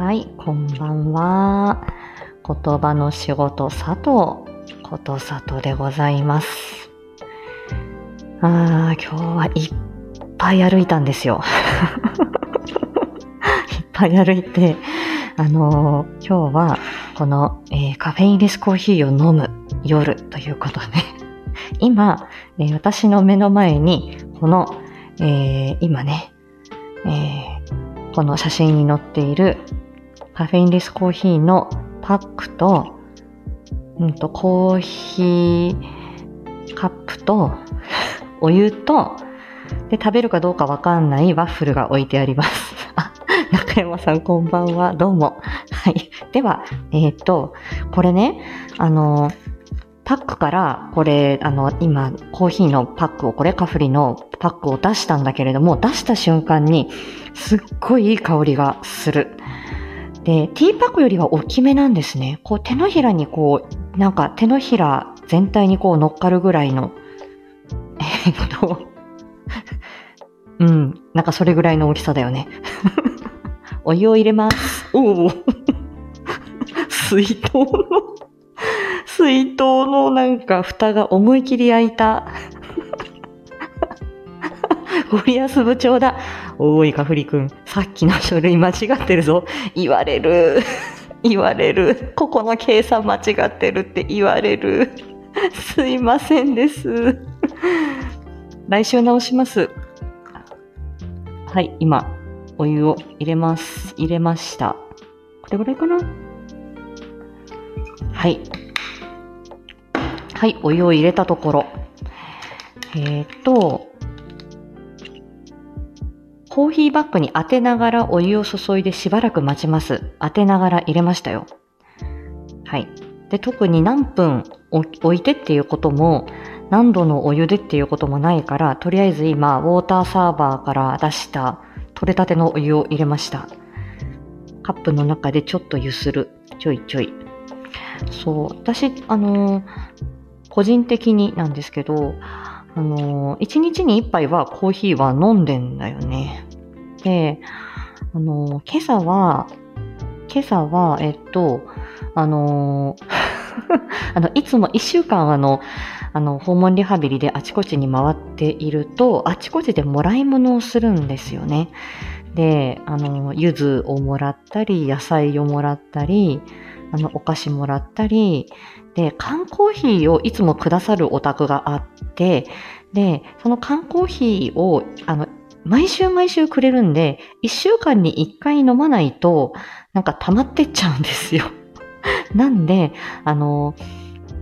はい、こんばんは。言葉の仕事佐藤こと佐藤でございます。あー、今日はいっぱい歩いたんですよ。いっぱい歩いて、あのー今日はこの、えーカフェインレスコーヒーを飲む夜ということで、今、えー私の目の前にこの、え今ね、えこの写真に載っているカフェインレスコーヒーのパックと、うんと、コーヒーカップと、お湯と、で、食べるかどうかわかんないワッフルが置いてあります。あ、中山さんこんばんは。どうも。はい。では、えっ、と、これね、あの、パックから、これ、あの、今、コーヒーのパックを、これカフリのパックを出したんだけれども、出した瞬間に、すっごいいい香りがする。で、ティーパックよりは大きめなんですね。こう手のひらにこう、なんか手のひら全体にこう乗っかるぐらいの、えっと、うん、なんかそれぐらいの大きさだよね。お湯を入れます。おお水筒の、水筒のなんか蓋が思い切り開いた。ゴリアス部長だ。おーい、かふりくん。さっきの書類間違ってるぞ。言われる。言われる。ここの計算間違ってるって言われる。すいませんです。来週直します。はい、今、お湯を入れます。入れました。これぐらいかなはい。はい、お湯を入れたところ。えっ、と、コーヒーバッグに当てながらお湯を注いでしばらく待ちます。当てながら入れましたよ。はい。で、特に何分置いてっていうことも、何度のお湯でっていうこともないから、とりあえず今、ウォーターサーバーから出した取れたてのお湯を入れました。カップの中でちょっとゆする。ちょいちょい。そう。私、あのー個人的になんですけど、あのー、1日に1杯はコーヒーは飲んでんだよね。で、あの今朝は、今朝は、えっと、あの あの、いつも1週間あの、あの、訪問リハビリであちこちに回っていると、あちこちでもらい物をするんですよね。で、あの、柚子をもらったり、野菜をもらったり、あの、お菓子もらったり、で、缶コーヒーをいつもくださるお宅があって、で、その缶コーヒーを、あの、毎週毎週くれるんで、1週間に1回飲まないと、なんか溜まってっちゃうんですよ。なんで、あの、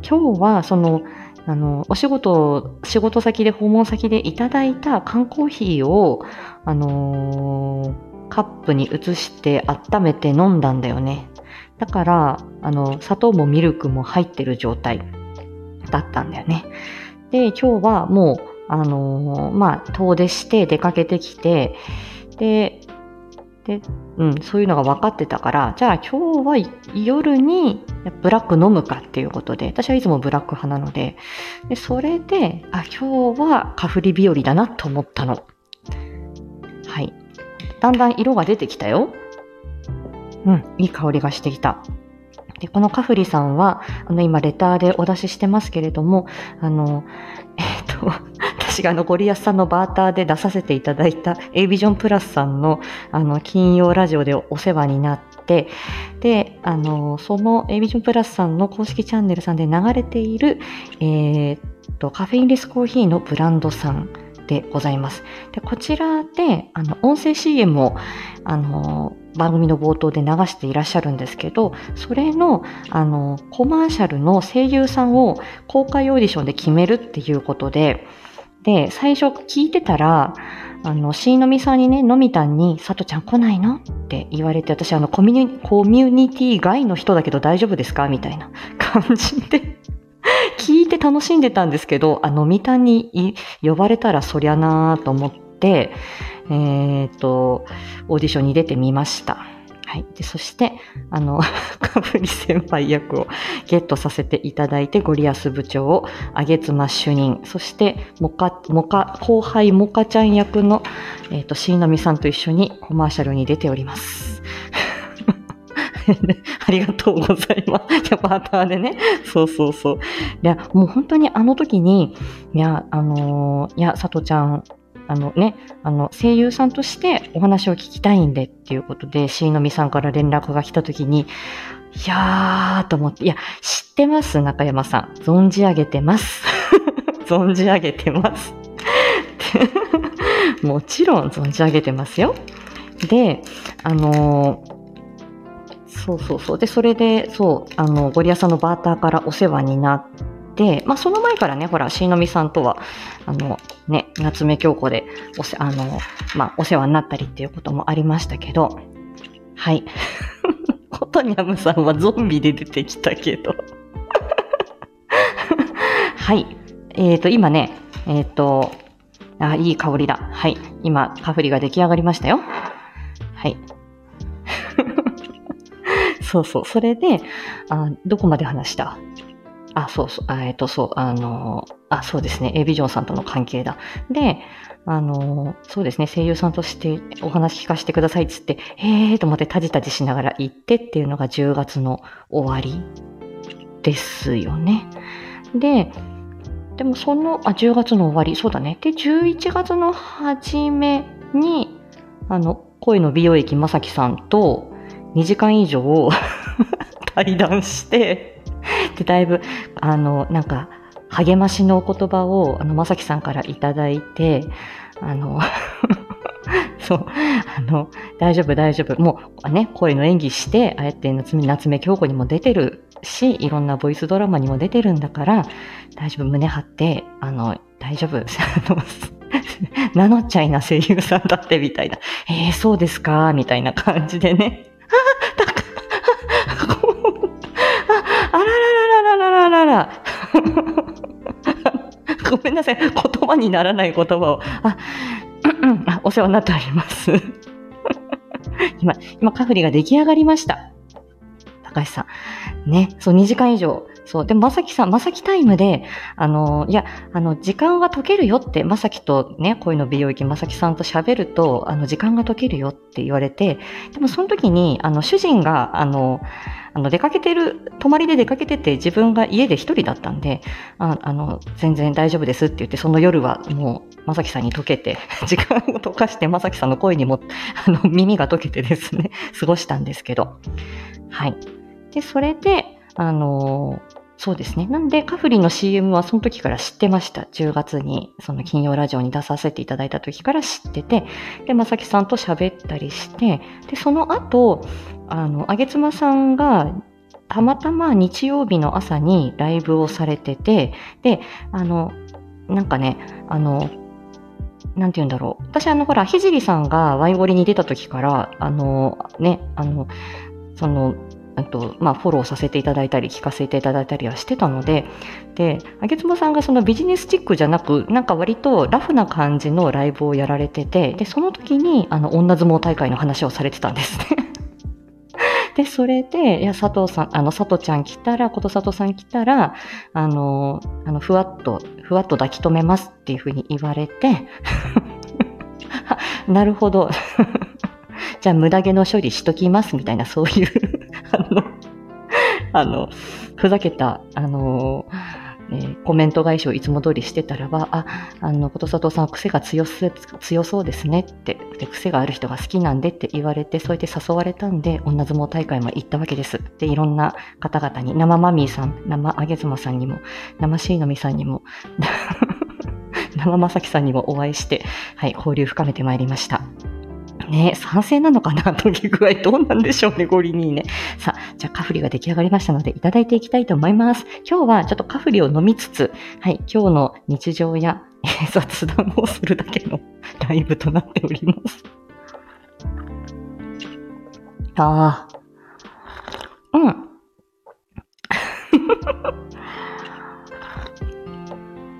今日はその、あの、お仕事、仕事先で訪問先でいただいた缶コーヒーを、あのーカップに移して温めて飲んだんだよね。だから、あの、砂糖もミルクも入ってる状態だったんだよね。で、今日はもう、あのーまあ、遠出して出かけてきて、で、で、うん、そういうのが分かってたから、じゃあ今日は夜にブラック飲むかっていうことで、私はいつもブラック派なので、でそれで、あ、今日はカフリ日和だなと思ったの。はい。だんだん色が出てきたよ。うん、いい香りがしてきた。で、このカフリさんは、あの、今、レターでお出ししてますけれども、あの、えっ、と、私があの、ゴリアスさんのバーターで出させていただいた A ビジョンプラスさんの、あの、金曜ラジオでお世話になって、で、あの、その A ビジョンプラスさんの公式チャンネルさんで流れている、えーっと、カフェインレスコーヒーのブランドさんでございます。で、こちらで、あの、音声 CM を、あの、番組の冒頭で流していらっしゃるんですけど、それの、あの、コマーシャルの声優さんを公開オーディションで決めるっていうことで、で、最初聞いてたら、あの、しーのみさんにね、のみたんに、さとちゃん来ないの？って言われて、私、あの、コミュニ、コミュニティ外の人だけど大丈夫ですか？みたいな 感じで、聞いて楽しんでたんですけど、あの、みたんに呼ばれたらそりゃなーと思って、えっ、と、オーディションに出てみました。はい。で、そして、あの、かぶり先輩役をゲットさせていただいて、ゴリアス部長を、あげつま主任、そして、モカ、モカ、後輩モカちゃん役の、えっ、と、しーのみさんと一緒にコマーシャルに出ております。ありがとうございます。いや、バーターでね。そうそうそう。いや、もう本当にあの時に、いや、あのーいや、さとちゃん、あのね、あの、声優さんとしてお話を聞きたいんでっていうことで、しのみさんから連絡が来た時に、いやーと思って、いや、知ってます、中山さん。存じ上げてます。存じ上げてます。もちろん存じ上げてますよ。で、あのーそうそうそう。で、それで、そう、あの、ゴリアさんのバーターからお世話になって、まあ、その前からね、ほら、しのみさんとは、あの、ね、夏目京子で、おせ、あの、まあ、お世話になったりっていうこともありましたけど、はい。コトニャムさんはゾンビで出てきたけど。はい。えっ、と、今ね、えっ、と、あ、いい香りだ。はい。今、カフリが出来上がりましたよ。はい。そうそう。それで、あどこまで話した？あ、そうそう。えっ、と、そう、あの、あ、そうですね。エビジョンさんとの関係だ。で、あの、そうですね。声優さんとしてお話聞かせてくださいっつって、へーと思ってタジタジしながら行ってっていうのが10月の終わりですよね。で、でもその、あ、10月の終わり、そうだね。で、11月の初めに、あの、恋の美容液まさきさんと2時間以上 対談して、で、だいぶ、あの、なんか、励ましのお言葉を、あの、まさきさんからいただいて、あの、そう、あの、大丈夫、大丈夫。もう、ね、声の演技して、ああやって夏目、夏目京子にも出てるし、いろんなボイスドラマにも出てるんだから、大丈夫、胸張って、あの、大丈夫。あ の名乗っちゃいな声優さんだって、みたいな。えー、そうですか、みたいな感じでね。らららら。ごめんなさい。言葉にならない言葉を。あ、うんうん、あお世話になっております。今、今、カフリが出来上がりました。高橋さん。ね、そう、2時間以上そう。で、まさきさん、まさきタイムで、あの、いや、あの、時間が解けるよって、まさきとね、恋の美容液まさきさんと喋ると、あの、時間が解けるよって言われて、でもその時に、あの、主人が、あの、あの出かけてる、泊まりで出かけてて、自分が家で一人だったんで、ああの、全然大丈夫ですって言って、その夜はもう、まさきさんに溶けて、時間を溶かして、まさきさんの声にも、あの、耳が溶けてですね、過ごしたんですけど。はい。で、それで、あのそうですね。なんで、カフリの CM はその時から知ってました。10月に、その金曜ラジオに出させていただいた時から知ってて、で、まさきさんと喋ったりして、で、その後、あの、あげつまさんが、たまたま日曜日の朝にライブをされてて、で、あの、なんかね、あの、なんて言うんだろう。私、あの、ほら、ひじりさんがワイゴリに出た時から、あの、ね、あの、その、あと、まあ、フォローさせていただいたり、聞かせていただいたりはしてたので、で、あげつまさんがそのビジネスチックじゃなく、なんか割とラフな感じのライブをやられてて、で、その時に、あの、女相撲大会の話をされてたんですね。で、それで、いや、佐藤さん、あの、佐藤ちゃん来たら、こと佐藤さん来たら、あの、あの、ふわっと、ふわっと抱き留めますっていうふうに言われて、なるほど。じゃあ、無駄毛の処理しときますみたいな、そういう あの、あの、ふざけた、あの、えーコメント返しをいつも通りしてたらば、あ、あの、ことさとさん癖が強す強そうですねってで、癖がある人が好きなんでって言われて、そうやって誘われたんで、女相撲大会も行ったわけです。で、いろんな方々に、生マミーさん、生あげずまさんにも、生しいのみさんにも、生まさきさんにもお会いして、はい、交流深めてまいりました。ね賛成なのかなという具合どうなんでしょうね、ゴリにね。さあ、じゃあカフリが出来上がりましたので、いただいていきたいと思います。今日はちょっとカフリを飲みつつ、はい、今日の日常や 雑談をするだけのライブとなっております。ああ。うん。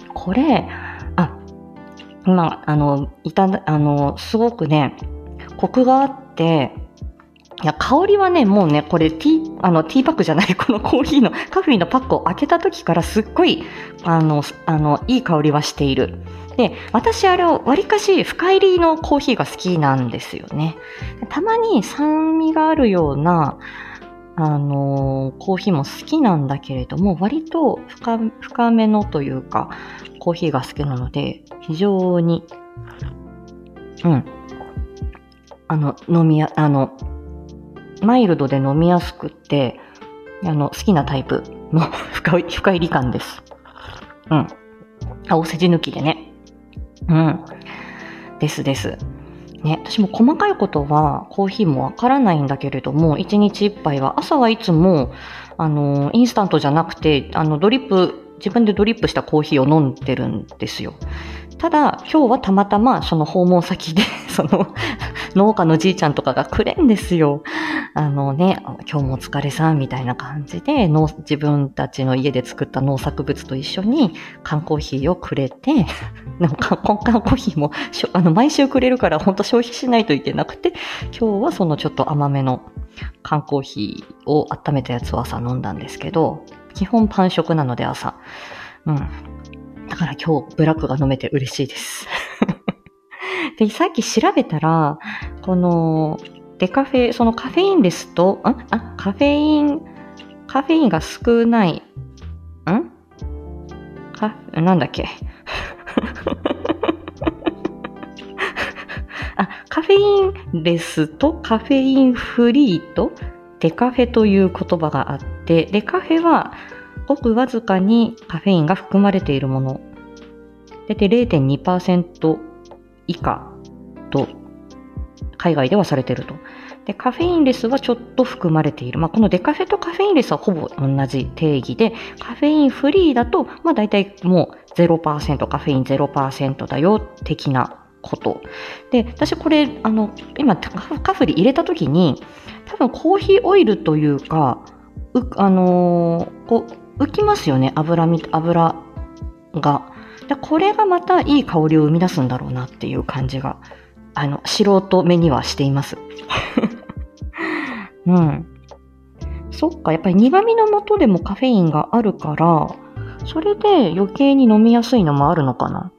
これ、あ、今、あの、いただ、あの、すごくね、コクがあって、いや、香りはね、もうね、これティー、あの、ティーパックじゃない、このコーヒーの、カフェのパックを開けた時からすっごい、あの、あの、いい香りはしている。で、私あれを、わりかし深入りのコーヒーが好きなんですよね。たまに酸味があるような、あのコーヒーも好きなんだけれども、割と深深めのというか、コーヒーが好きなので、非常に、うん。あの、飲みや、あの、マイルドで飲みやすくって、あの、好きなタイプの 深い、深いり感です。うん。青筋抜きでね。うん。ですです。ね、私も細かいことはコーヒーもわからないんだけれども、1日1杯は、朝はいつも、あの、インスタントじゃなくて、あの、ドリップ、自分でドリップしたコーヒーを飲んでるんですよ。ただ、今日はたまたま、その訪問先で、その、農家のじいちゃんとかがくれんですよ。あのね、今日もお疲れさんみたいな感じで、農自分たちの家で作った農作物と一緒に缶コーヒーをくれて、でも缶缶コーヒーもあの毎週くれるから本当消費しないといけなくて、今日はそのちょっと甘めの缶コーヒーを温めたやつを朝飲んだんですけど、基本パン食なので朝。うん。だから今日ブラックが飲めて嬉しいです。で、さっき調べたら、このデカフェ、そのカフェインレスと、あ、あ、カフェイン、カフェインが少ない、ん？か、なんだっけ？あ、カフェインレスとカフェインフリーとデカフェという言葉があって、デカフェはごくわずかにカフェインが含まれているもの。で、で0.2%以下と海外ではされてると。で、カフェインレスはちょっと含まれている。まあ、このデカフェとカフェインレスはほぼ同じ定義で、カフェインフリーだと、まあ大体もう0%、カフェイン0%だよ、的なこと。で、私これ、あの、今カカフリ入れた時に、多分コーヒーオイルというか、うあのーこう、浮きますよね、油み、油が。でこれがまたいい香りを生み出すんだろうなっていう感じが、あの、素人目にはしています。うん。そっか、やっぱり苦味の元でもカフェインがあるから、それで余計に飲みやすいのもあるのかな。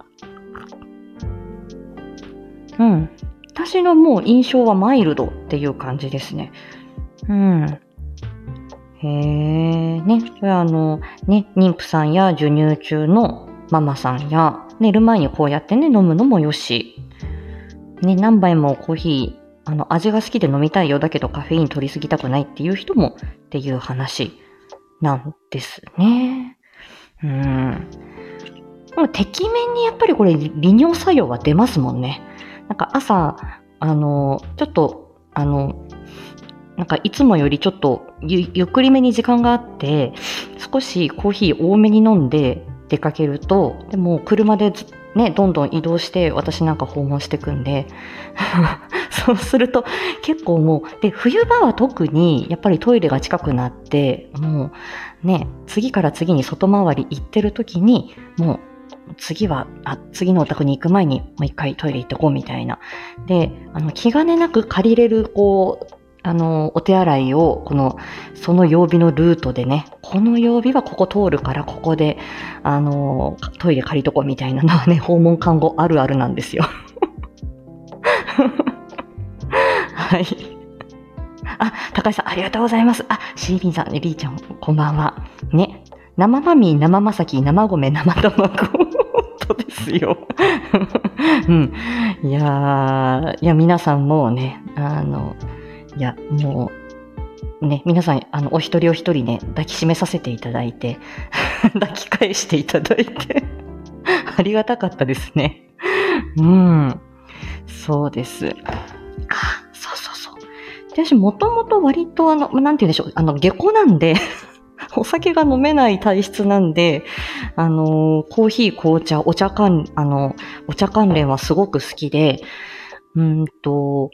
うん。私のもう印象はマイルドっていう感じですね。うん。へえ、ね。これはあの、ね、妊婦さんや授乳中のママさんや、寝る前にこうやってね、飲むのもよし。ね、何杯もコーヒー、あの、味が好きで飲みたいよだけどカフェイン取りすぎたくないっていう人もっていう話なんですね。うん。でも、てきめんにやっぱりこれ利尿作用は出ますもんね。なんか朝、あの、ちょっと、あの、なんかいつもよりちょっとゆゆっくりめに時間があって、少しコーヒー多めに飲んで出かけると、でも車でね、どんどん移動して私なんか訪問してくんで、そうすると結構もう、で、冬場は特にやっぱりトイレが近くなって、もうね、次から次に外回り行ってる時に、もう次は、あ、次のお宅に行く前にもう一回トイレ行ってこうみたいな。で、あの、気兼ねなく借りれる、こう、あの、お手洗いを、この、その曜日のルートでね、この曜日はここ通るから、ここで、あの、トイレ借りとこうみたいなのはね、訪問看護あるあるなんですよ。はい。あ、高橋さん、ありがとうございます。あ、シーリンさん、リーちゃん、こんばんは。ね、生マミー、生まさき、生米、生卵。本当ですよ。うん。いやー、いや、皆さんもね、あの、いや、もう、ね、皆さん、あの、お一人お一人ね、抱きしめさせていただいて、抱き返していただいて、ありがたかったですね。うん。そうです。あ、そうそうそう。で私、もともと割と、あの、なんて言うんでしょう、あの、下戸なんで、お酒が飲めない体質なんで、あの、コーヒー、紅茶、お茶関、あの、お茶関連はすごく好きで、うんと、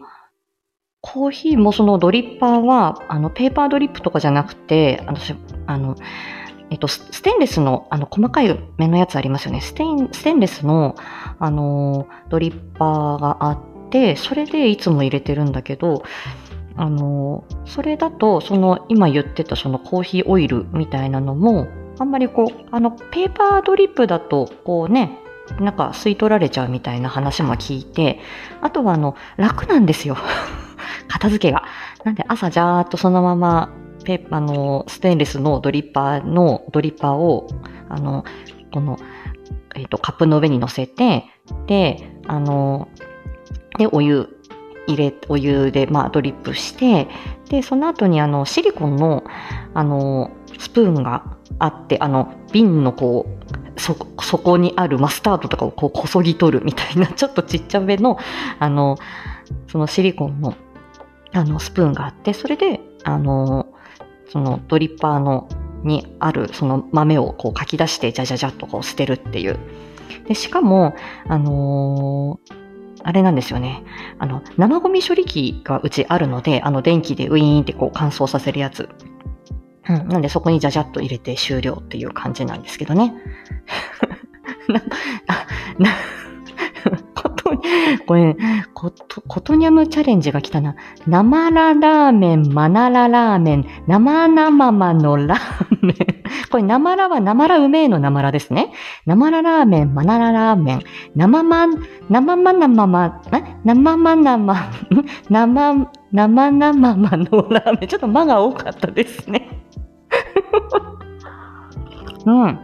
コーヒーもそのドリッパーは、あの、ペーパードリップとかじゃなくて、あの、あの、えっと、スステンレスの、あの、細かい目のやつありますよね。ステン、ステンレスの、あの、ドリッパーがあって、それでいつも入れてるんだけど、あの、それだと、その、今言ってたそのコーヒーオイルみたいなのも、あんまりこう、あの、ペーパードリップだと、こうね、なんか吸い取られちゃうみたいな話も聞いて、あとはあの、楽なんですよ。片付けが。なんで朝じゃーっとそのままペあの、ステンレスのドリッパーの、ドリッパーを、あの、この、えっ、と、カップの上に乗せて、で、あの、で、お湯入れ、お湯で、まあ、ドリップして、で、その後に、あの、シリコンの、あの、スプーンがあって、あの、瓶のこう、そこにあるマスタードとかをこう、こそぎ取るみたいな、ちょっとちっちゃめの、あの、そのシリコンの、あの、スプーンがあって、それで、あの、そのドリッパーの、にあるその豆をこうかき出して、じゃじゃじゃっとこう捨てるっていう。で、しかも、あのーあれなんですよね。あの、生ゴミ処理機がうちあるので、あの、電気でウィーンってこう乾燥させるやつ。うん。なんでそこにじゃじゃっと入れて終了っていう感じなんですけどね。な、な、こ、れ、こと、ことにゃむチャレンジが来たな。生ララーメン、マナララーメン、生生マのラーメン。これ生ラは生ラうめえの生ラですね。生ララーメン、マナララーメン、生ま、生ま生まま、生まなま生、生、生生まのラーメン。ちょっと間が多かったですね。うん。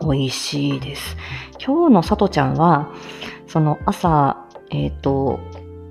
美味しいです。今日のさとちゃんは、その朝、えっ、ー、と、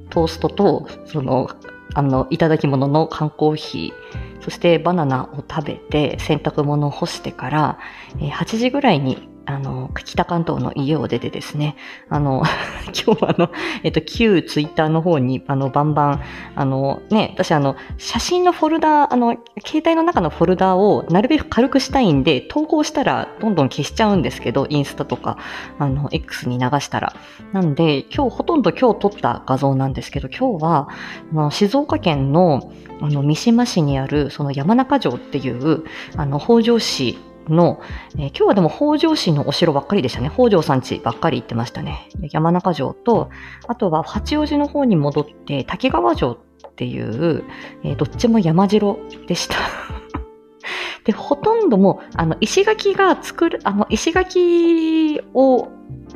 トーストと、その、あの、いただき物の缶コーヒー、そしてバナナを食べて洗濯物を干してから、えー、8時ぐらいにあの、北関東の家を出てですね、あの、今日はあの、えっと、旧ツイッターの方に、あの、バンバン、あの、ね、私あの、写真のフォルダー、あの、携帯の中のフォルダーをなるべく軽くしたいんで、投稿したらどんどん消しちゃうんですけど、インスタとか、あの、X に流したら。なんで、今日、ほとんど今日撮った画像なんですけど、今日は、あの静岡県の、あの、三島市にある、その山中城っていう、あの、北条市の、えー、今日はでも北条市のお城ばっかりでしたね。北条さん家ばっかり行ってましたね。山中城と、あとは八王子の方に戻って滝川城っていう、えー、どっちも山城でした。で、ほとんどもあの、石垣が作る、あの、石垣を、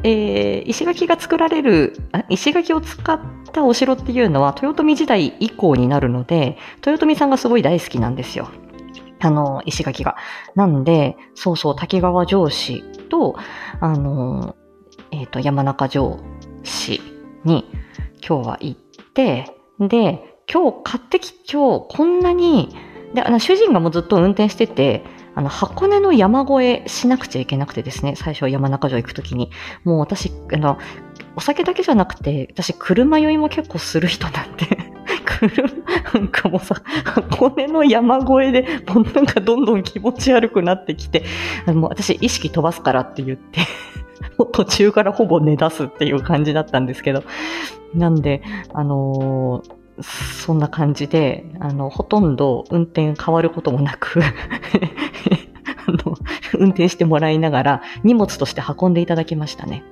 えー、石垣が作られる、石垣を使ったお城っていうのは、豊臣時代以降になるので、豊臣さんがすごい大好きなんですよ。あの、石垣が。なんで、そうそう、滝川城市と、あの、えっ、ー、と、山中城市に今日は行って、で、今日買ってき、今日こんなに、で、あの、主人がもうずっと運転してて、あの、箱根の山越えしなくちゃいけなくてですね、最初山中城行くときに。もう私、あの、お酒だけじゃなくて、私、車酔いも結構する人なんで、なんかもうさ、箱根の山越えで、もうなんかどんどん気持ち悪くなってきて、もう私意識飛ばすからって言って途中からほぼ寝出すっていう感じだったんですけど、なんで、あのーそんな感じで、あの、ほとんど運転変わることもなく あの、運転してもらいながら荷物として運んでいただきましたね。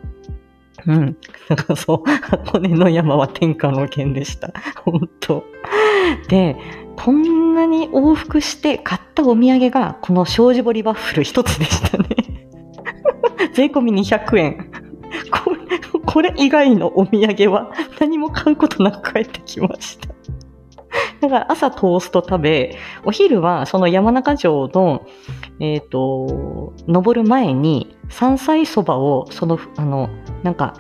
うん。なんかそう、箱根の山は天下の剣でした。本当で、こんなに往復して買ったお土産が、この障子堀ワッフル一つでしたね。税込み200円。これ、これ以外のお土産は何も買うことなく帰ってきました。だから朝トースト食べ、お昼はその山中城の、えっ、ー、と、登る前に山菜そばを、その、あの、なんか、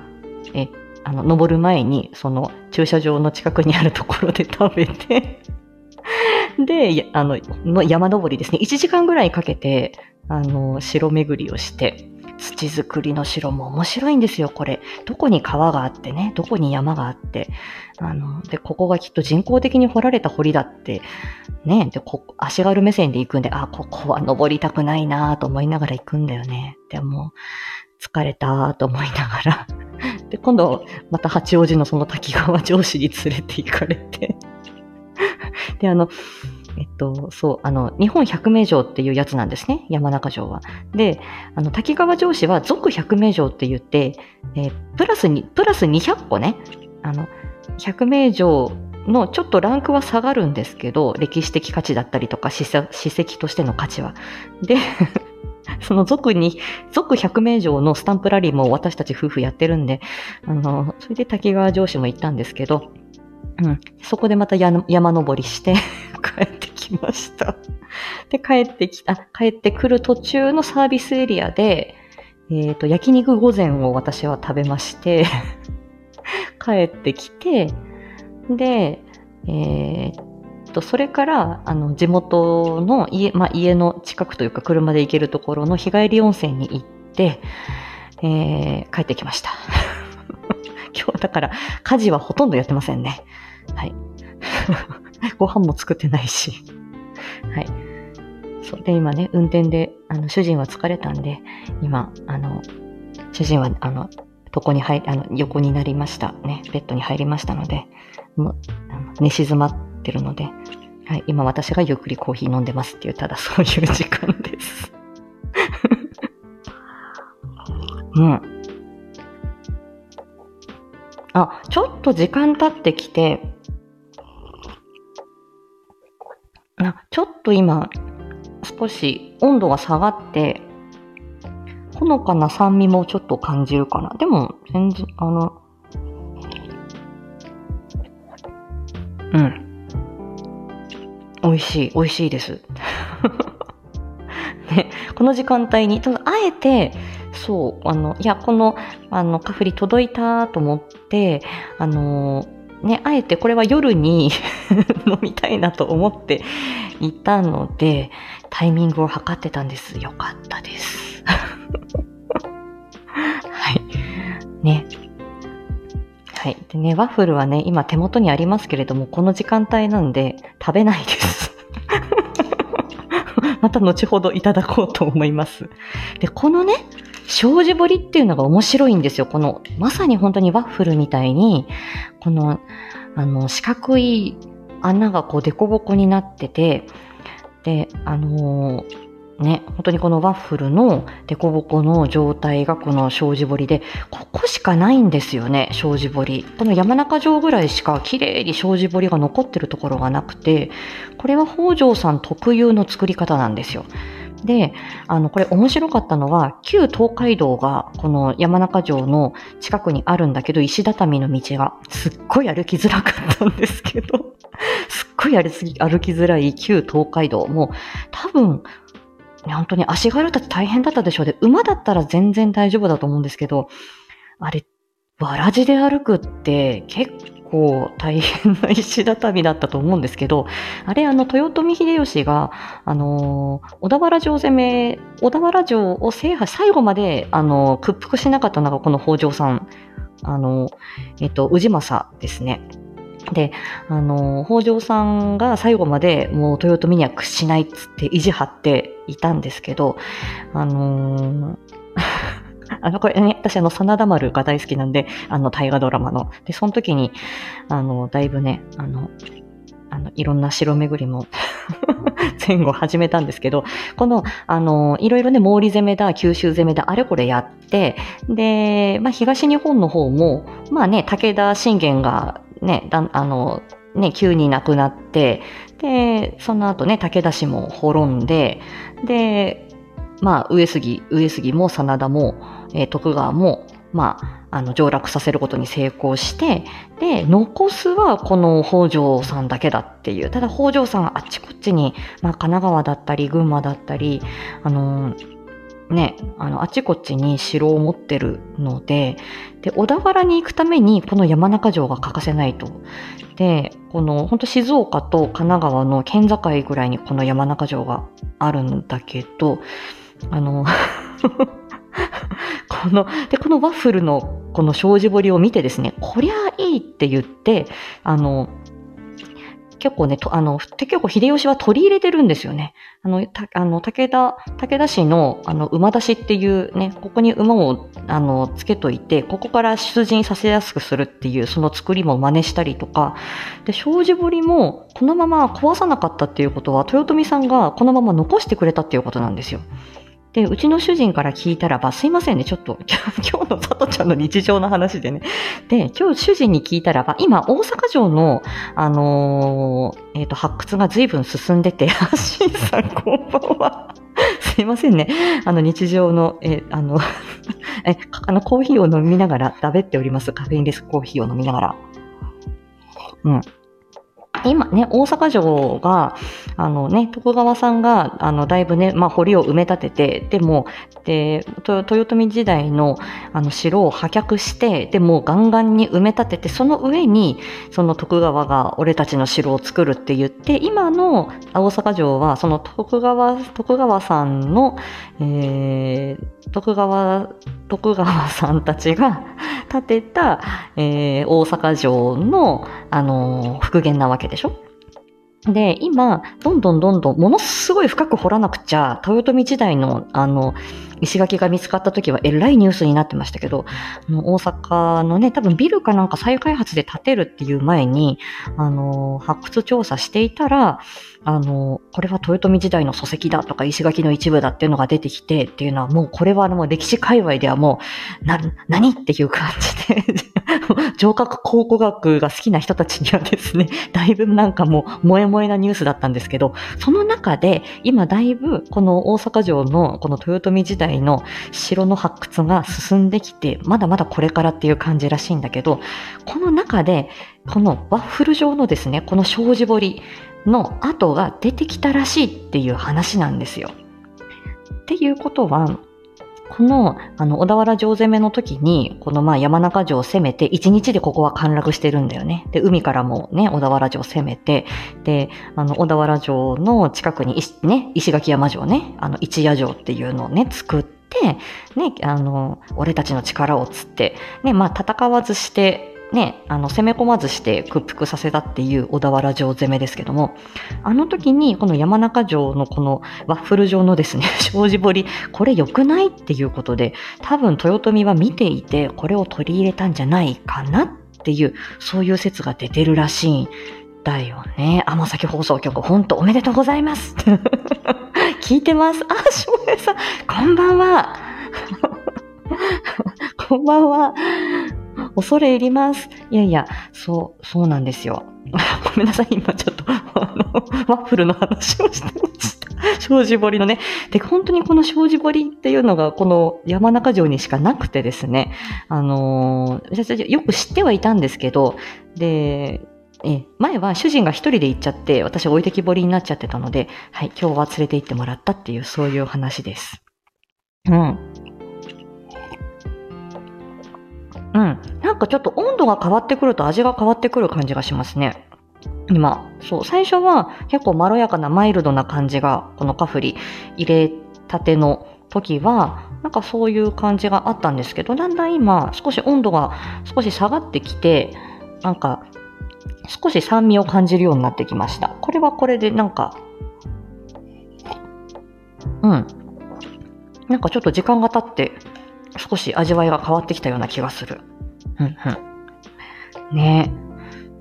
え、あの、登る前に、その駐車場の近くにあるところで 食べてで、あの、の山登りですね。1時間ぐらいかけて、あの、城巡りをして、土作りの城も面白いんですよ、これ。どこに川があってね、どこに山があって。あの、で、ここがきっと人工的に掘られた堀だって、ね、で、こ足軽目線で行くんで、あ、ここは登りたくないなと思いながら行くんだよね。でも、疲れたと思いながら。で、今度、また八王子のその滝川上司に連れて行かれて で、あの、えっと、そう、あの、日本百名城っていうやつなんですね、山中城は。で、あの、滝川城市は続百名城って言って、えー、プラスに、プラス200個ね、あの、百名城のちょっとランクは下がるんですけど、歴史的価値だったりとか、史跡としての価値は。で、その族に、族百名城のスタンプラリーも私たち夫婦やってるんで、あの、それで滝川城市も行ったんですけど、うん。そこでまた山登りして 帰ってきました。で、帰ってきた、帰ってくる途中のサービスエリアで、えっ、と、焼肉御膳を私は食べまして、帰ってきて、で、えっと、それから、あの、地元の家、まあ、家の近くというか車で行けるところの日帰り温泉に行って、えー帰ってきました。今日だから家事はほとんどやってませんね。はい。ご飯も作ってないし。はい。そう。で、今ね、運転で、あの、主人は疲れたんで、今、あの、主人は、あの、床に入り、あの、横になりました。ね、ベッドに入りましたので、もう、あの寝静まってるので、はい、今私がゆっくりコーヒー飲んでますっていう、ただ そういう時間です。うん。あ、ちょっと時間経ってきて、あちょっと今、少し温度が下がって、ほのかな酸味もちょっと感じるかな。でも、全然、あの、うん。美味しい、美味しいです。ね、この時間帯に、あえて、そう、あの、いや、この、あの、カフリ届いたと思って、あの、ね、あえてこれは夜に 飲みたいなと思っていたので、タイミングを測ってたんです。よかったです。はい。でね、ワッフルはね、今手元にありますけれども、この時間帯なんで食べないです。また後ほどいただこうと思います。で、このね、障子彫りっていうのが面白いんですよ。この、まさに本当にワッフルみたいに、この、あの、四角い穴がこう、デコボコになってて、で、あのーね、本当にこのワッフルのデコボコの状態がこの障子彫りで、ここしかないんですよね、障子彫り。この山中城ぐらいしか綺麗に障子彫りが残ってるところがなくて、これは北条さん特有の作り方なんですよ。で、あの、これ面白かったのは、旧東海道がこの山中城の近くにあるんだけど、石畳の道がすっごい歩きづらかったんですけど、すっごい歩きづらい旧東海道。も多分、ね本当に足軽たち大変だったでしょうで、馬だったら全然大丈夫だと思うんですけど、あれ、わらじで歩くって結構大変な石畳だったと思うんですけど、あれ、あの、豊臣秀吉が、あのー小田原城攻め、小田原城を制覇、最後まで、あのー屈服しなかったのがこの北条さん、あのーえっと、氏政ですね。で、あの北条さんが最後までもう豊臣には屈しないっつって意地張っていたんですけど、あのー あの、これね、私あの、真田丸が大好きなんで、あの、大河ドラマの。で、その時に、あの、だいぶね、あの、あの、いろんな城巡りも 前後始めたんですけど、この、あの、いろいろね、毛利攻めだ、九州攻めだ、あれこれやって、で、まあ、東日本の方も、まあね、武田信玄がね、だあの、ね、急に亡くなって、で、その後ね、武田氏も滅んで、で、まあ、上杉、上杉も真田も、えー徳川も、まあ、あの、上洛させることに成功して、で、残すはこの北条さんだけだっていう。ただ北条さんはあっちこっちに、まあ、神奈川だったり、群馬だったり、あのーね、あの、あちこちに城を持ってるので、で、小田原に行くためにこの山中城が欠かせないと。で、この、本当静岡と神奈川の県境ぐらいにこの山中城があるんだけど、あの、この、で、このワッフルのこの障子彫りを見てですね、こりゃいいって言って、あの、結構ね、あの、結構秀吉は取り入れてるんですよね。あの、たあの武田、武田氏の、あの、馬出しっていうね、ここに馬を、あの、つけといて、ここから出陣させやすくするっていう、その作りも真似したりとか、で、障子堀も、このまま壊さなかったっていうことは、豊臣さんがこのまま残してくれたっていうことなんですよ。で、うちの主人から聞いたらば、すいませんね、ちょっと、今日のさとちゃんの日常の話でね。で、今日主人に聞いたらば、今、大阪城の、あのーえっ、と、発掘が随分進んでて、ハッシーさん、こんばんは。すいませんね。あの、日常の、えあの、え、あの、コーヒーを飲みながら、だべっております。カフェインレスコーヒーを飲みながら。うん。今ね、大阪城が、あのね、徳川さんが、あの、だいぶね、まあ、堀を埋め立てて、でも、で、豊臣時代の、あの、城を破却して、でも、ガンガンに埋め立てて、その上に、その徳川が俺たちの城を作るって言って、今の大阪城は、その徳川、徳川さんの、えー、徳川、徳川さんたちが 建てた、えー、大阪城の、あのー、復元なわけでしょ？で、今、どんどんどんどん、ものすごい深く掘らなくちゃ、豊臣時代の、あの、石垣が見つかった時はえらいニュースになってましたけど、あの大阪のね、多分ビルかなんか再開発で建てるっていう前に、あの、発掘調査していたら、あの、これは豊臣時代の礎石だとか石垣の一部だっていうのが出てきてっていうのはもうこれはもう歴史界隈ではもう、な、何っていう感じで 城郭考古学が好きな人たちにはですね、だいぶなんかもう萌え萌えなニュースだったんですけど、その中で今だいぶこの大阪城のこの豊臣時代の城の発掘が進んできて、まだまだこれからっていう感じらしいんだけど、この中でこのワッフル状のですね、この障子堀、の跡が出てきたらしいっていう話なんですよ。っていうことは、この、あの、小田原城攻めの時に、このまあ山中城を攻めて、一日でここは陥落してるんだよね。で、海からもね、小田原城を攻めて、で、あの、小田原城の近くに、ね、石垣山城ね、あの、一夜城っていうのをね、作って、ね、あの、俺たちの力をつって、ね、まあ戦わずして、ね、あの攻め込まずして屈服させたっていう小田原城攻めですけども、あの時にこの山中城のこのワッフル状のですね、障子堀、これ良くないっていうことで、多分豊臣は見ていて、これを取り入れたんじゃないかなっていう、そういう説が出てるらしいんだよね。天崎放送局、ほんとおめでとうございます。聞いてます。あ、翔平さん、こんばんは。こんばんは。恐れ入ります。いやいや、そう、そうなんですよ。ごめんなさい、今ちょっと、あの、ワッフルの話をしてました。障子堀のね。で、本当にこの障子堀っていうのが、この山中城にしかなくてですね、あのー、よく知ってはいたんですけど、で、え前は主人が一人で行っちゃって、私置いてきぼりになっちゃってたので、はい、今日は連れて行ってもらったっていう、そういう話です。うん。うん。なんかちょっと温度が変わってくると味が変わってくる感じがしますね。今、そう、最初は結構まろやかなマイルドな感じが、このカフリ入れたての時は、なんかそういう感じがあったんですけど、だんだん今、少し温度が少し下がってきて、なんか、少し酸味を感じるようになってきました。これはこれでなんか、うん。なんかちょっと時間が経って、少し味わいが変わってきたような気がする。うんうん。ね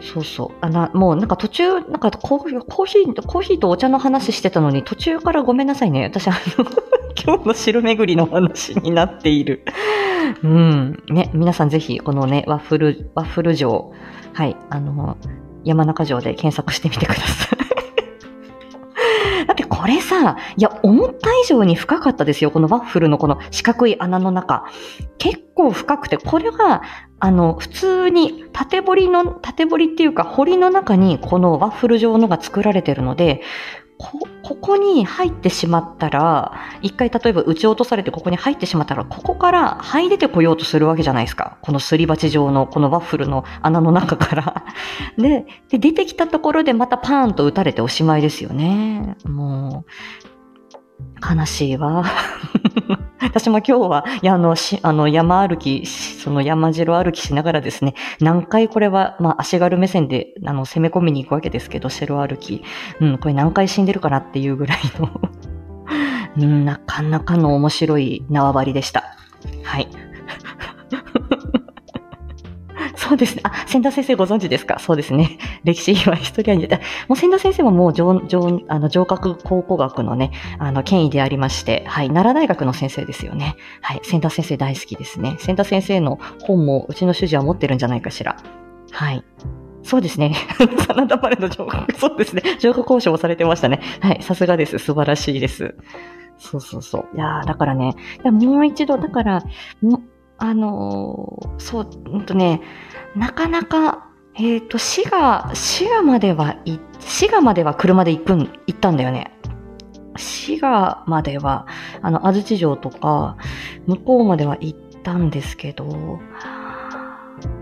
そうそう。あな、もうなんか途中、なんかコーヒー、コーヒー、コーヒーとお茶の話してたのに途中からごめんなさいね。私あの 今日の汁巡りの話になっている。うん。ね、皆さんぜひこのね、ワッフル、ワッフル城、はい、あの、山中城で検索してみてください。だってこれさ、いや、思った以上に深かったですよ。このワッフルのこの四角い穴の中。結構深くて、これが、あの、普通に縦彫りの、縦彫りっていうか、彫りの中にこのワッフル状のが作られてるので、こ、ここに入ってしまったら、一回例えば撃ち落とされてここに入ってしまったら、ここから這い出てこようとするわけじゃないですか。このすり鉢状の、このワッフルの穴の中から で。で、出てきたところでまたパーンと撃たれておしまいですよね。もう、悲しいわ。私も今日は、いや、あの、し、あの、山歩き、その山城歩きしながらですね、何回これは、まあ、足軽目線で、あの、攻め込みに行くわけですけど、城歩き。うん、これ何回死んでるかなっていうぐらいの、なかなかの面白い縄張りでした。はい。そうですね。あ、千田先生ご存知ですか？そうですね。歴史はヒストリアに、もう千田先生ももう上、上、あの、上格考古学のね、あの、権威でありまして、はい、奈良大学の先生ですよね。はい、千田先生大好きですね。千田先生の本もうちの主人は持ってるんじゃないかしら。はい。そうですね。真田丸の上格、そうですね。上格交渉をされてましたね。はい、さすがです。素晴らしいです。そうそうそう。いやだからね、もう一度、だから、あのー、そう、うんとね、なかなかえっ、と、滋賀、滋賀までは、滋賀までは車で行くん、行ったんだよね。滋賀までは、あの、安土城とか、向こうまでは行ったんですけど、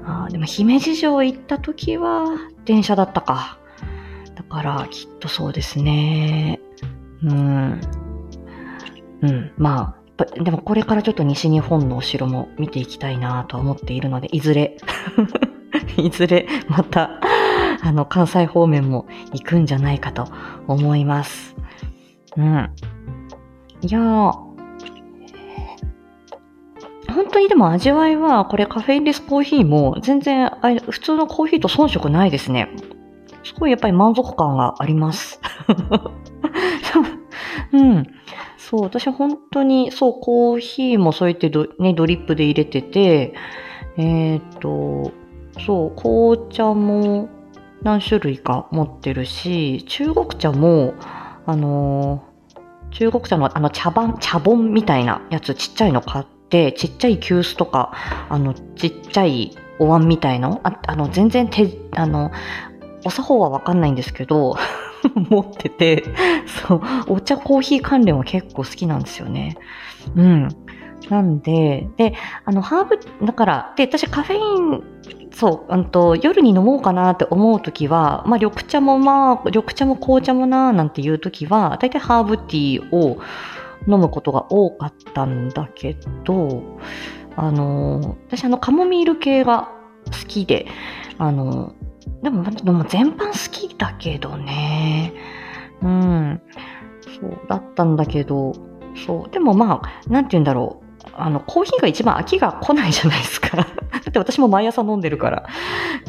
あでも姫路城行った時は電車だったか。だからきっとそうですね。うん。うん。まあ、でもこれからちょっと西日本のお城も見ていきたいなと思っているので、いずれ いずれまた、あの、関西方面も行くんじゃないかと思います。うん。いやー、本当にでも味わいは、これカフェインレスコーヒーも全然あ普通のコーヒーと遜色ないですね。すごいやっぱり満足感があります。うん。そう、私本当に、そう、コーヒーもそうやってド,、ね、ドリップで入れてて、えっ、ー、と、そう、紅茶も何種類か持ってるし、中国茶も、あのー、中国茶のあの茶番、茶本みたいなやつちっちゃいの買って、ちっちゃい急須とか、あの、ちっちゃいお椀みたいの、ああの、全然手、あの、お作法はわかんないんですけど、持ってて、そう、お茶コーヒー関連は結構好きなんですよね。うん。なんで、で、あの、ハーブ、だから、で、私カフェイン、そう、うんと、夜に飲もうかなって思うときは、まあ、緑茶もまあ、緑茶も紅茶もなーなんていうときは、だいたいハーブティーを、飲むことが多かったんだけど、あの、私あの、カモミール系が好きで、あの、でも、でも全般好きだけどね。うん。そう、だったんだけど、そう。でもまあ、なんて言うんだろう。あの、コーヒーが一番飽きが来ないじゃないですか。だって私も毎朝飲んでるから。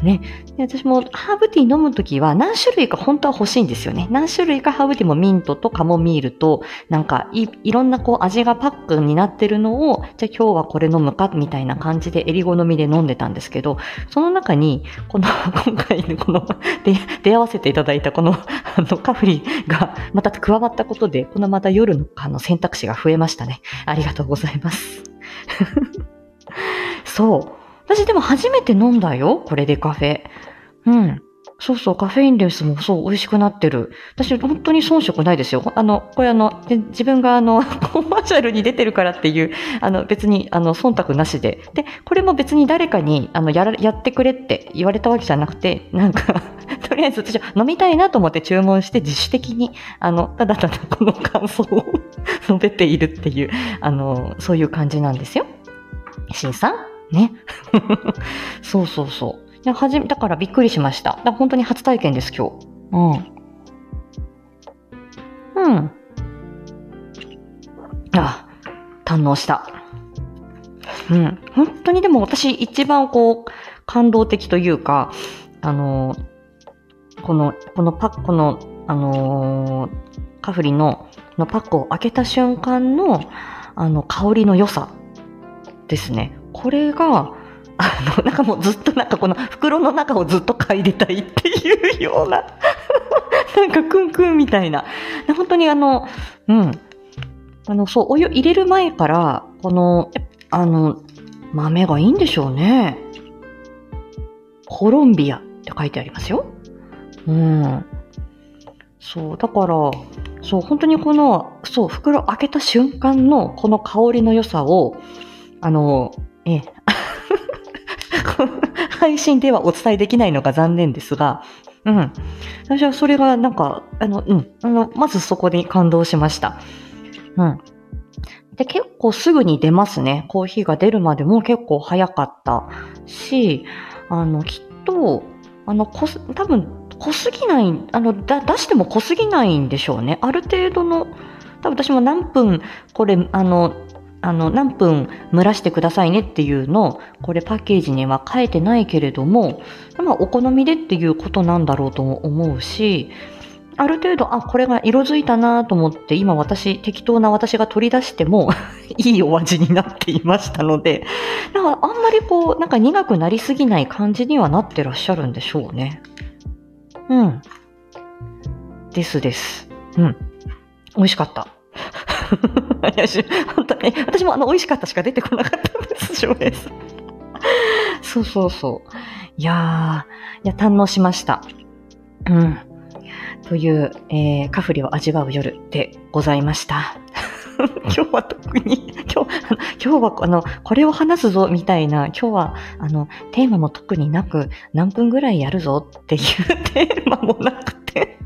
ね。私もハーブティー飲むときは何種類か本当は欲しいんですよね。何種類かハーブティーもミントとカモミールと、なんかいいろんなこう味がパックになってるのを、じゃあ今日はこれ飲むかみたいな感じでエリゴ飲みで飲んでたんですけど、その中に、この、今回こので、出会わせていただいたこの、あの、カフリがまた加わったことで、このまた夜のあの選択肢が増えましたね。ありがとうございます。そう。私でも初めて飲んだよ。これでカフェ。うん。そうそう、カフェインレスもそう、美味しくなってる。私、本当に遜色ないですよ。あの、これあの、自分があの、コマーシャルに出てるからっていう、あの、別に、あの、忖度なしで。で、これも別に誰かに、あの、やら、やってくれって言われたわけじゃなくて、なんか とりあえず私は飲みたいなと思って注文して自主的に、あの、ただただこの感想を 述べているっていう、あの、そういう感じなんですよ。しんさん？ね。そうそうそう。いや、はじめ、だからびっくりしました。だ本当に初体験です、今日。うん。うん。あ、堪能した。うん。本当にでも私一番こう、感動的というか、あの、この、このパックの、あのカフリののパックを開けた瞬間の、あの、香りの良さですね。これが、あの、なんかもうずっとなんかこの袋の中をずっと嗅いでたいっていうような なんかクンクンみたいな。本当にあの、うん。あの、そう、お湯入れる前から、この、あの、豆がいいんでしょうね。コロンビアって書いてありますよ。うん。そう、だから、そう、本当にこの、そう、袋開けた瞬間のこの香りの良さを、あの、え、配信ではお伝えできないのが残念ですが、うん。私はそれがなんか、あの、うん。あの、まずそこに感動しました。うん。で、結構すぐに出ますね。コーヒーが出るまでも結構早かったし、あの、きっと、あの、こす、多分、濃すぎない、あの、だ、出しても濃すぎないんでしょうね。ある程度の、多分私も何分、これ、あの、あの、何分蒸らしてくださいねっていうのを、これパッケージには書いてないけれども、まあ、お好みでっていうことなんだろうと思うし、ある程度、あ、これが色づいたなと思って、今私、適当な私が取り出しても いいお味になっていましたので、だからあんまりこう、なんか苦くなりすぎない感じにはなってらっしゃるんでしょうね。うん。ですです。うん。美味しかった。本当に、私もあの、美味しかったしか出てこなかったんです、翔平さん。そうそうそう。いやー、いや、堪能しました。うん。という、えー、カフリを味わう夜でございました。今日は特に、今日、今日は、あの、これを話すぞ、みたいな、今日は、あの、テーマも特になく、何分ぐらいやるぞっていうテーマもなくて。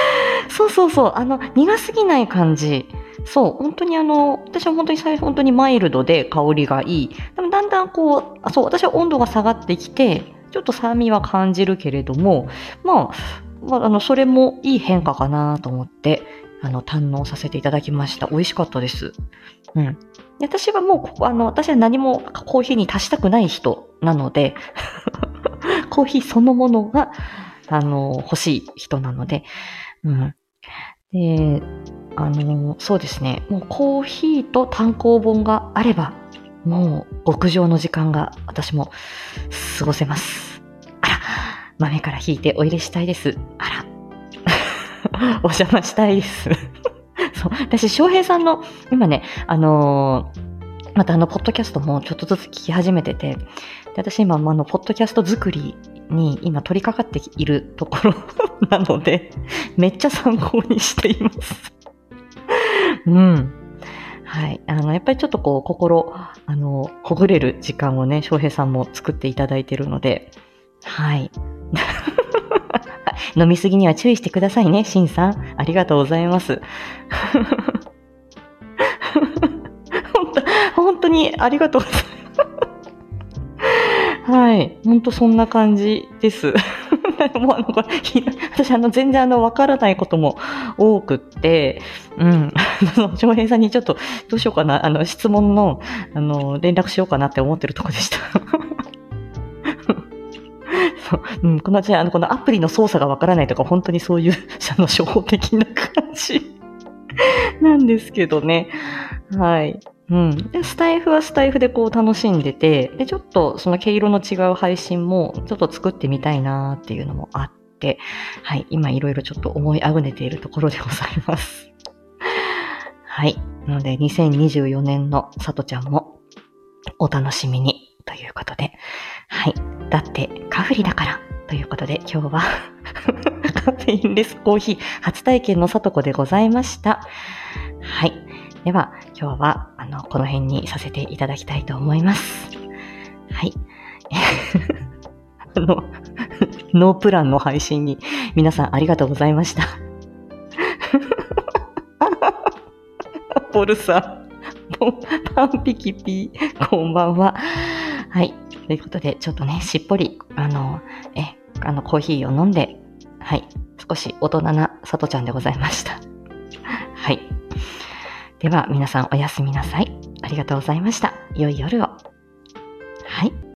そうそうそう、あの、苦すぎない感じ。そう、本当にあの、私は本当に最初本当にマイルドで香りがいい。でもだんだんこう、そう、私は温度が下がってきて、ちょっと酸味は感じるけれども、まあ、まあ、あの、それもいい変化かなと思って、あの、堪能させていただきました。美味しかったです。うん。私はもうここ、あの、私は何もコーヒーに足したくない人なので、コーヒーそのものが、あの、欲しい人なので、うん。で、あの、そうですね。もうコーヒーと単行本があれば、もう極上の時間が私も過ごせます。あら、豆から引いてお入れしたいです。あら。お邪魔したいです。そう。私、翔平さんの、今ね、あのーまたあの、ポッドキャストもちょっとずつ聞き始めてて、で私今、あの、ポッドキャスト作りに今取り掛かっているところ なので、めっちゃ参考にしています。うん。はい。あの、やっぱりちょっとこう、心、あの、ほぐれる時間をね、翔平さんも作っていただいているので、はい。飲みすぎには注意してくださいね、シンさん。ありがとうございます。本当にありがとうございます。はい。本当そんな感じです。もうあのこれ私、あの、全然あの、わからないことも多くって、うん。あの、翔平さんにちょっと、どうしようかな、あの、質問の、あの、連絡しようかなって思ってるとこでした。そううん、この、じゃあ、あの、このアプリの操作がわからないとか、本当にそういう、あの、初歩的な感じなんですけどね。はい。うん。で、スタイフはスタイフでこう楽しんでて、で、ちょっとその毛色の違う配信もちょっと作ってみたいなっていうのもあって、はい。今いろいろちょっと思いあぐねているところでございます。はい。なので、2024年のさとちゃんもお楽しみにということで、はい。だって、カフリだからということで、今日は カフェインレスコーヒー初体験のさとこでございました。はい。では、今日は、あの、この辺にさせていただきたいと思います。はい。あの、ノープランの配信に皆さんありがとうございました。ポルさん、パンピキピー、こんばんは。はい。ということで、ちょっとね、しっぽり、あの、え、あの、コーヒーを飲んで、はい。少し大人なさとちゃんでございました。はい。では、皆さんおやすみなさい。ありがとうございました。良い夜を。はい。